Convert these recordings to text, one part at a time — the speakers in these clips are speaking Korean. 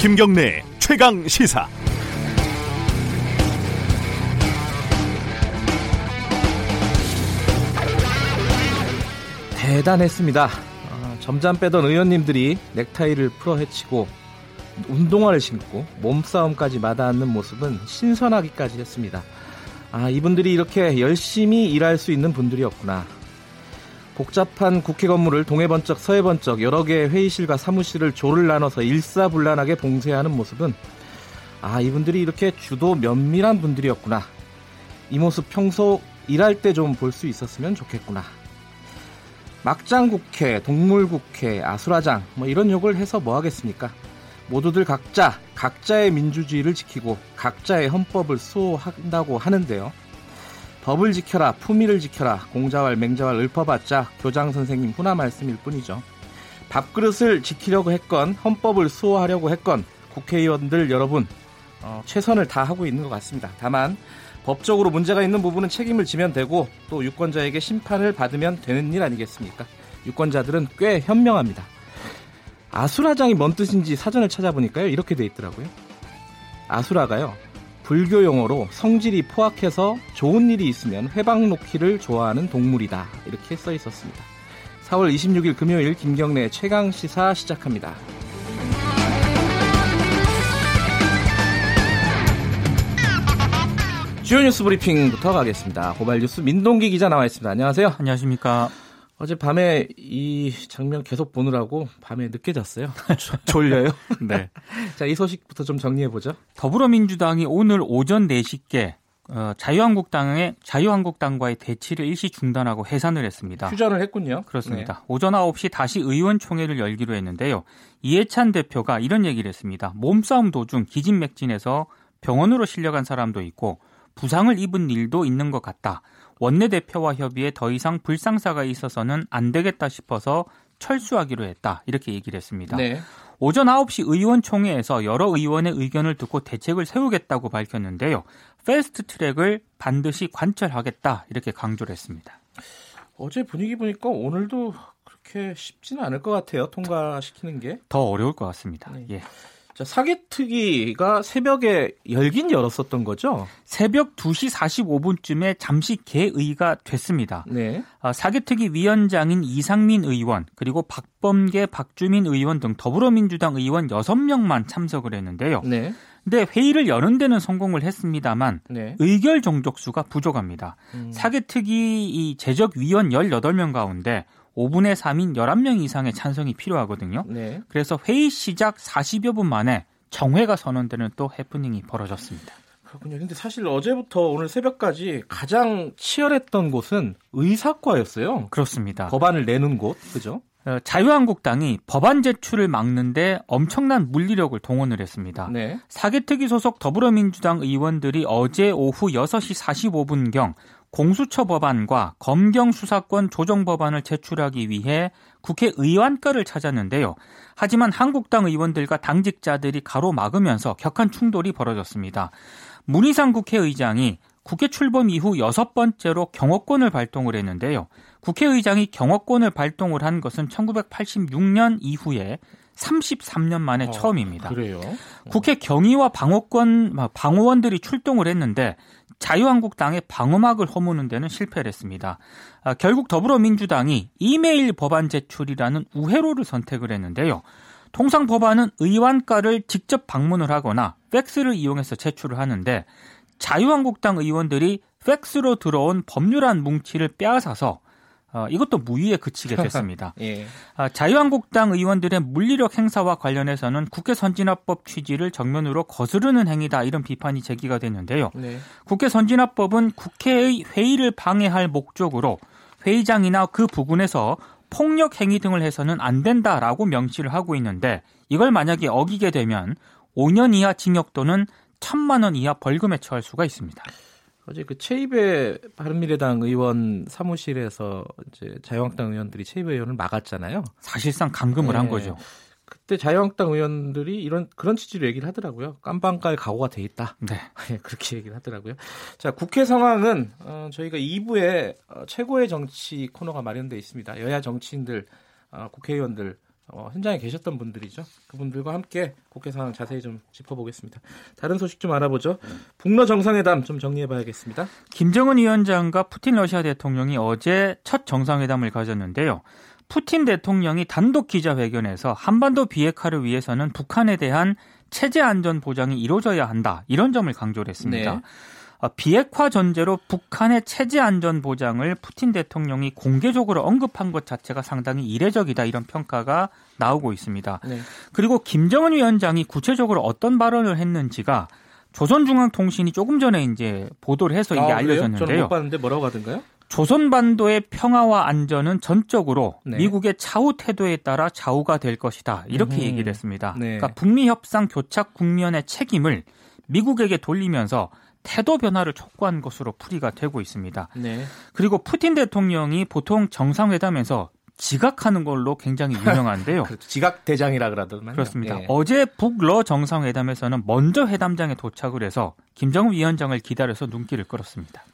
김경래 최강 시사. 대단했습니다. 어, 점잠 빼던 의원님들이 넥타이를 풀어 헤치고 운동화를 신고 몸싸움까지 마다앉는 모습은 신선하기까지 했습니다. 아, 이분들이 이렇게 열심히 일할 수 있는 분들이었구나. 복잡한 국회 건물을 동해 번쩍 서해 번쩍 여러 개의 회의실과 사무실을 조를 나눠서 일사불란하게 봉쇄하는 모습은 아 이분들이 이렇게 주도 면밀한 분들이었구나 이 모습 평소 일할 때 좀 볼 수 있었으면 좋겠구나 막장 국회, 동물 국회, 아수라장 뭐 이런 욕을 해서 뭐 하겠습니까? 모두들 각자 각자의 민주주의를 지키고 각자의 헌법을 수호한다고 하는데요. 법을 지켜라, 품위를 지켜라, 공자왈, 맹자왈 읊어봤자 교장 선생님 훈화 말씀일 뿐이죠. 밥그릇을 지키려고 했건 헌법을 수호하려고 했건 국회의원들 여러분 어, 최선을 다하고 있는 것 같습니다. 다만 법적으로 문제가 있는 부분은 책임을 지면 되고 또 유권자에게 심판을 받으면 되는 일 아니겠습니까? 유권자들은 꽤 현명합니다. 아수라장이 뭔 뜻인지 사전을 찾아보니까요 이렇게 돼 있더라고요. 아수라가요 불교 용어로 성질이 포악해서 좋은 일이 있으면 회방 놓기를 좋아하는 동물이다. 이렇게 써 있었습니다. 4월 26일 금요일 김경래 최강 시사 시작합니다. 주요 뉴스 브리핑부터 가겠습니다. 고발 뉴스 민동기 기자 나와 있습니다. 안녕하세요. 안녕하십니까. 어제 밤에 이 장면 계속 보느라고 밤에 늦게 잤어요. 졸려요? 네. 자, 이 소식부터 좀 정리해 보죠. 더불어민주당이 오늘 오전 4시께 어, 자유한국당의 자유한국당과의 대치를 일시 중단하고 해산을 했습니다. 휴전을 했군요. 그렇습니다. 네. 오전 9시 다시 의원총회를 열기로 했는데요. 이해찬 대표가 이런 얘기를 했습니다. 몸싸움 도중 기진맥진해서 병원으로 실려간 사람도 있고 부상을 입은 일도 있는 것 같다. 원내대표와 협의에 더 이상 불상사가 있어서는 안 되겠다 싶어서 철수하기로 했다. 이렇게 얘기를 했습니다. 네. 오전 9시 의원총회에서 여러 의원의 의견을 듣고 대책을 세우겠다고 밝혔는데요. 패스트 트랙을 반드시 관철하겠다. 이렇게 강조를 했습니다. 어제 분위기 보니까 오늘도 그렇게 쉽지는 않을 것 같아요. 통과시키는 게. 더 어려울 것 같습니다. 네. 예. 자, 사개특위가 새벽에 열긴 열었었던 거죠? 새벽 2시 45분쯤에 잠시 개의가 됐습니다. 네. 아, 사개특위 위원장인 이상민 의원, 그리고 박범계, 박주민 의원 등 더불어민주당 의원 6명만 참석을 했는데요. 네. 근데 회의를 여는 데는 성공을 했습니다만 네. 의결 정족수가 부족합니다. 음. 사개특위 이 제적 위원 18명 가운데 5분의 3인 11명 이상의 찬성이 필요하거든요. 네. 그래서 회의 시작 40여 분 만에 정회가 선언되는 또 해프닝이 벌어졌습니다. 그렇군요. 근데 사실 어제부터 오늘 새벽까지 가장 치열했던 곳은 의사과였어요. 그렇습니다. 법안을 내는 곳, 그죠? 어, 자유한국당이 법안 제출을 막는데 엄청난 물리력을 동원을 했습니다. 네. 사개특위 소속 더불어민주당 의원들이 어제 오후 6시 45분경 공수처 법안과 검경 수사권 조정 법안을 제출하기 위해 국회 의원과를 찾았는데요. 하지만 한국당 의원들과 당직자들이 가로막으면서 격한 충돌이 벌어졌습니다. 문희상 국회의장이 국회 출범 이후 여섯 번째로 경호권을 발동을 했는데요. 국회의장이 경호권을 발동을 한 것은 1986년 이후에 33년 만에 어, 처음입니다. 그래요? 국회 경위와 방어권 방어원들이 출동을 했는데 자유한국당의 방어막을 허무는 데는 실패를 했습니다. 아, 결국 더불어민주당이 이메일 법안 제출이라는 우회로를 선택을 했는데요. 통상 법안은 의원과를 직접 방문을 하거나 팩스를 이용해서 제출을 하는데 자유한국당 의원들이 팩스로 들어온 법률안 뭉치를 빼앗아서 어, 이것도 무위에 그치게 됐습니다. 예. 아, 자유한국당 의원들의 물리력 행사와 관련해서는 국회 선진화법 취지를 정면으로 거스르는 행위다 이런 비판이 제기가 됐는데요. 네. 국회 선진화법은 국회의 회의를 방해할 목적으로 회의장이나 그 부근에서 폭력 행위 등을 해서는 안 된다라고 명시를 하고 있는데 이걸 만약에 어기게 되면 5년 이하 징역 또는 1천만 원 이하 벌금에 처할 수가 있습니다. 어제 그 최입의 바른미래당 의원 사무실에서 이제 자유한국당 의원들이 최입의 의원을 막았잖아요. 사실상 감금을 네. 한 거죠. 그때 자유한국당 의원들이 이런 그런 취지로 얘기를 하더라고요. 깜빵갈 각오가 돼 있다. 네. 예, 그렇게 얘기를 하더라고요. 자, 국회 상황은 어, 저희가 2부에 어, 최고의 정치 코너가 마련돼 있습니다. 여야 정치인들, 어, 국회의원들 어, 현장에 계셨던 분들이죠. 그분들과 함께 국회 상황 자세히 좀 짚어보겠습니다. 다른 소식 좀 알아보죠. 북러 정상회담 좀 정리해봐야겠습니다. 김정은 위원장과 푸틴 러시아 대통령이 어제 첫 정상회담을 가졌는데요. 푸틴 대통령이 단독 기자회견에서 한반도 비핵화를 위해서는 북한에 대한 체제 안전 보장이 이루어져야 한다 이런 점을 강조를 했습니다. 네. 어, 비핵화 전제로 북한의 체제 안전 보장을 푸틴 대통령이 공개적으로 언급한 것 자체가 상당히 이례적이다 이런 평가가 나오고 있습니다. 네. 그리고 김정은 위원장이 구체적으로 어떤 발언을 했는지가 조선중앙통신이 조금 전에 이제 보도를 해서 이게 아, 알려졌는데요. 저는 못 봤는데 뭐라고 하던가요? 조선반도의 평화와 안전은 전적으로 네. 미국의 차후 태도에 따라 좌우가 될 것이다. 이렇게 음. 얘기를 했습니다. 네. 그러니까 북미 협상 교착 국면의 책임을 미국에게 돌리면서 태도 변화를 촉구한 것으로 풀이가 되고 있습니다. 네. 그리고 푸틴 대통령이 보통 정상회담에서 지각하는 걸로 굉장히 유명한데요. 그렇죠. 지각 대장이라 그러더만요. 그렇습니다. 예. 어제 북러 정상회담에서는 먼저 회담장에 도착을 해서 김정은 위원장을 기다려서 눈길을 끌었습니다.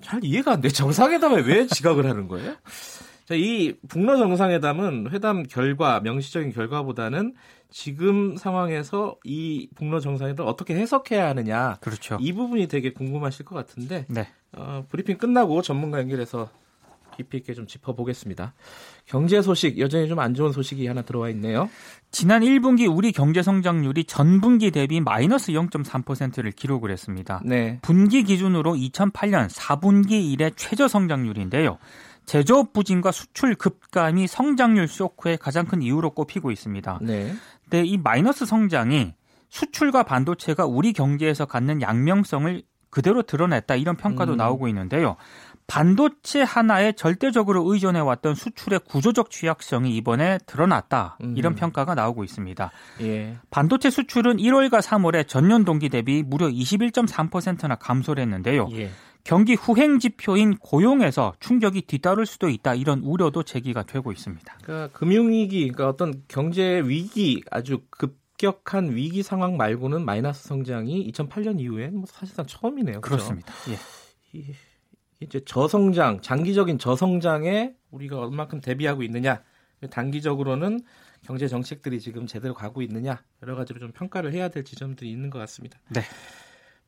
잘 이해가 안 돼. 정상회담에 왜 지각을 하는 거예요? 자, 이 북러 정상회담은 회담 결과, 명시적인 결과보다는 지금 상황에서 이 북러 정상회담을 어떻게 해석해야 하느냐. 그렇죠. 이 부분이 되게 궁금하실 것 같은데. 네. 어, 브리핑 끝나고 전문가 연결해서 깊이 있게 좀 짚어보겠습니다. 경제 소식 여전히 좀 안 좋은 소식이 하나 들어와 있네요. 지난 1분기 우리 경제 성장률이 전분기 대비 마이너스 0.3%를 기록을 했습니다. 네. 분기 기준으로 2008년 4분기 이래 최저 성장률인데요. 제조업 부진과 수출 급감이 성장률 쇼크의 가장 큰 이유로 꼽히고 있습니다. 네. 근데 이 마이너스 성장이 수출과 반도체가 우리 경제에서 갖는 양명성을 그대로 드러냈다 이런 평가도 음. 나오고 있는데요. 반도체 하나에 절대적으로 의존해 왔던 수출의 구조적 취약성이 이번에 드러났다. 이런 음. 평가가 나오고 있습니다. 예. 반도체 수출은 1월과 3월에 전년 동기 대비 무려 21.3%나 감소를 했는데요. 예. 경기 후행 지표인 고용에서 충격이 뒤따를 수도 있다. 이런 우려도 제기가 되고 있습니다. 그러니까 금융위기, 그러니까 어떤 경제 위기 아주 급격한 위기 상황 말고는 마이너스 성장이 2008년 이후에 뭐 사실상 처음이네요. 그렇죠? 그렇습니다. 예. 이제 저성장, 장기적인 저성장에 우리가 얼마큼 대비하고 있느냐, 단기적으로는 경제 정책들이 지금 제대로 가고 있느냐 여러 가지로 좀 평가를 해야 될 지점들이 있는 것 같습니다. 네.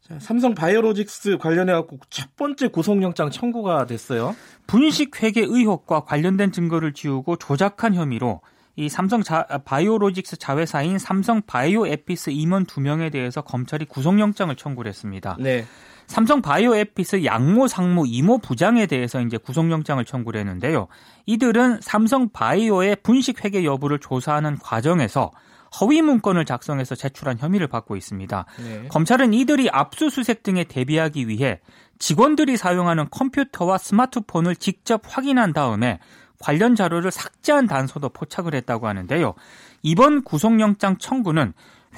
자, 삼성 바이오로직스 관련해 갖고 첫 번째 구속영장 청구가 됐어요. 분식 회계 의혹과 관련된 증거를 지우고 조작한 혐의로 이 삼성 자, 바이오로직스 자회사인 삼성 바이오에피스 임원 두 명에 대해서 검찰이 구속영장을 청구를 했습니다. 네. 삼성 바이오에피스 양모 상무 이모 부장에 대해서 이제 구속영장을 청구를 했는데요. 이들은 삼성 바이오의 분식 회계 여부를 조사하는 과정에서 허위 문건을 작성해서 제출한 혐의를 받고 있습니다. 네. 검찰은 이들이 압수수색 등에 대비하기 위해 직원들이 사용하는 컴퓨터와 스마트폰을 직접 확인한 다음에 관련 자료를 삭제한 단서도 포착을 했다고 하는데요. 이번 구속영장 청구는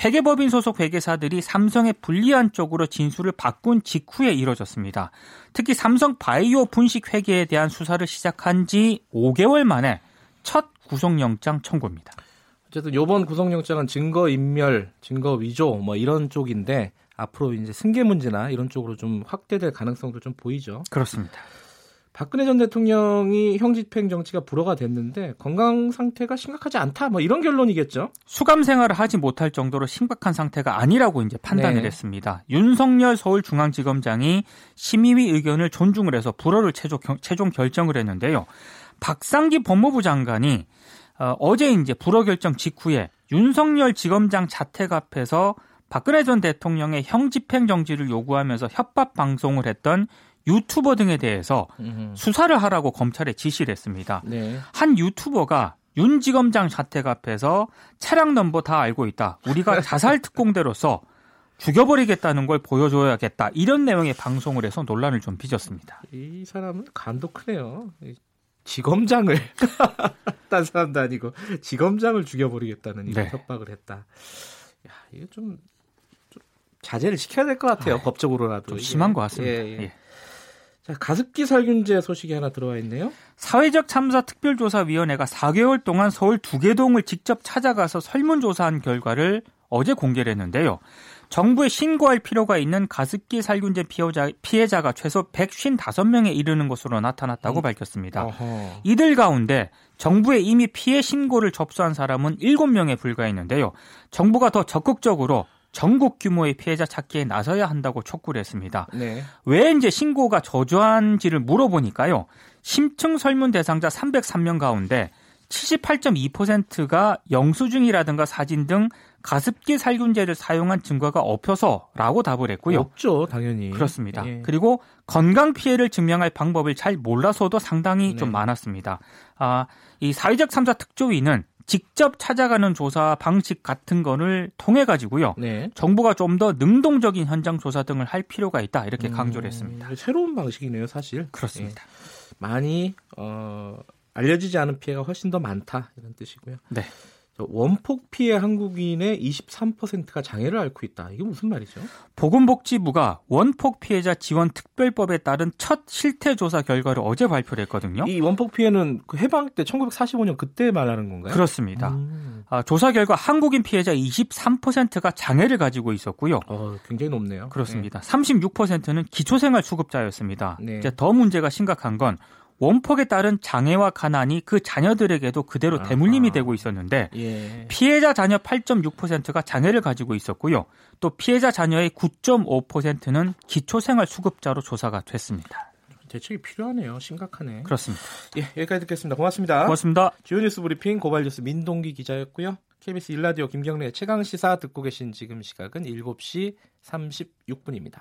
회계법인 소속 회계사들이 삼성의 불리한 쪽으로 진술을 바꾼 직후에 이뤄졌습니다. 특히 삼성 바이오 분식 회계에 대한 수사를 시작한 지 5개월 만에 첫 구속영장 청구입니다. 어쨌든 이번 구속영장은 증거 인멸, 증거 위조 뭐 이런 쪽인데 앞으로 이제 승계 문제나 이런 쪽으로 좀 확대될 가능성도 좀 보이죠. 그렇습니다. 박근혜 전 대통령이 형집행 정치가 불어가 됐는데 건강 상태가 심각하지 않다 뭐 이런 결론이겠죠. 수감 생활을 하지 못할 정도로 심각한 상태가 아니라고 이제 판단을 네. 했습니다. 윤석열 서울중앙지검장이 심의위 의견을 존중을 해서 불허를 최종, 최종 결정을 했는데요. 박상기 법무부 장관이 어, 어제 이제 불허 결정 직후에 윤석열 지검장 자택 앞에서 박근혜 전 대통령의 형 집행 정지를 요구하면서 협박 방송을 했던 유튜버 등에 대해서 음흠. 수사를 하라고 검찰에 지시를 했습니다. 네. 한 유튜버가 윤 지검장 자택 앞에서 차량 넘버 다 알고 있다. 우리가 자살 특공대로서 죽여버리겠다는 걸 보여줘야겠다. 이런 내용의 방송을 해서 논란을 좀 빚었습니다. 이 사람은 간도 크네요. 지검장을 딴 사람도 아니고 지검장을 죽여버리겠다는 이런 네. 협박을 했다. 야, 이거 좀, 좀 자제를 시켜야 될 것 같아요. 아, 법적으로라도. 좀 심한 것 같습니다. 예, 예. 예. 자, 가습기 살균제 소식이 하나 들어와 있네요. 사회적 참사 특별조사위원회가 4개월 동안 서울 두개동을 직접 찾아가서 설문조사한 결과를 어제 공개를 했는데요. 정부에 신고할 필요가 있는 가습기 살균제 피해자, 피해자 가 최소 155명에 이르는 것으로 나타났다고 음. 밝혔습니다. 어허. 이들 가운데 정부에 이미 피해 신고를 접수한 사람은 7명에 불과했는데요. 정부가 더 적극적으로 전국 규모의 피해자 찾기에 나서야 한다고 촉구를 했습니다. 네. 왜 이제 신고가 저조한지를 물어보니까요. 심층 설문 대상자 303명 가운데 78.2%가 영수증이라든가 사진 등 가습기 살균제를 사용한 증거가 없어서라고 답을 했고요. 없죠, 당연히. 그렇습니다. 예. 그리고 건강 피해를 증명할 방법을 잘 몰라서도 상당히 네. 좀 많았습니다. 아, 이 사회적 참사 특조위는 직접 찾아가는 조사 방식 같은 거를 통해 가지고요. 네. 정부가 좀 더 능동적인 현장 조사 등을 할 필요가 있다 이렇게 음, 강조를 했습니다. 새로운 방식이네요, 사실. 그렇습니다. 예. 많이 어, 알려지지 않은 피해가 훨씬 더 많다 이런 뜻이고요. 네. 원폭 피해 한국인의 23%가 장애를 앓고 있다. 이게 무슨 말이죠? 보건복지부가 원폭 피해자 지원 특별법에 따른 첫 실태 조사 결과를 어제 발표를 했거든요. 이 원폭 피해는 그 해방 때 1945년 그때 말하는 건가요? 그렇습니다. 음. 아, 조사 결과 한국인 피해자 23%가 장애를 가지고 있었고요. 어, 굉장히 높네요. 그렇습니다. 네. 36%는 기초생활 수급자였습니다. 네. 이제 더 문제가 심각한 건 원폭에 따른 장애와 가난이 그 자녀들에게도 그대로 대물림이 되고 있었는데 예. 피해자 자녀 8.6%가 장애를 가지고 있었고요. 또 피해자 자녀의 9.5%는 기초생활 수급자로 조사가 됐습니다. 대책이 필요하네요. 심각하네. 그렇습니다. 예, 여기까지 듣겠습니다. 고맙습니다. 고맙습니다. 주요 뉴스 브리핑 고발뉴스 민동기 기자였고요. KBS 일라디오 김경래 최강 시사 듣고 계신 지금 시각은 7시 36분입니다.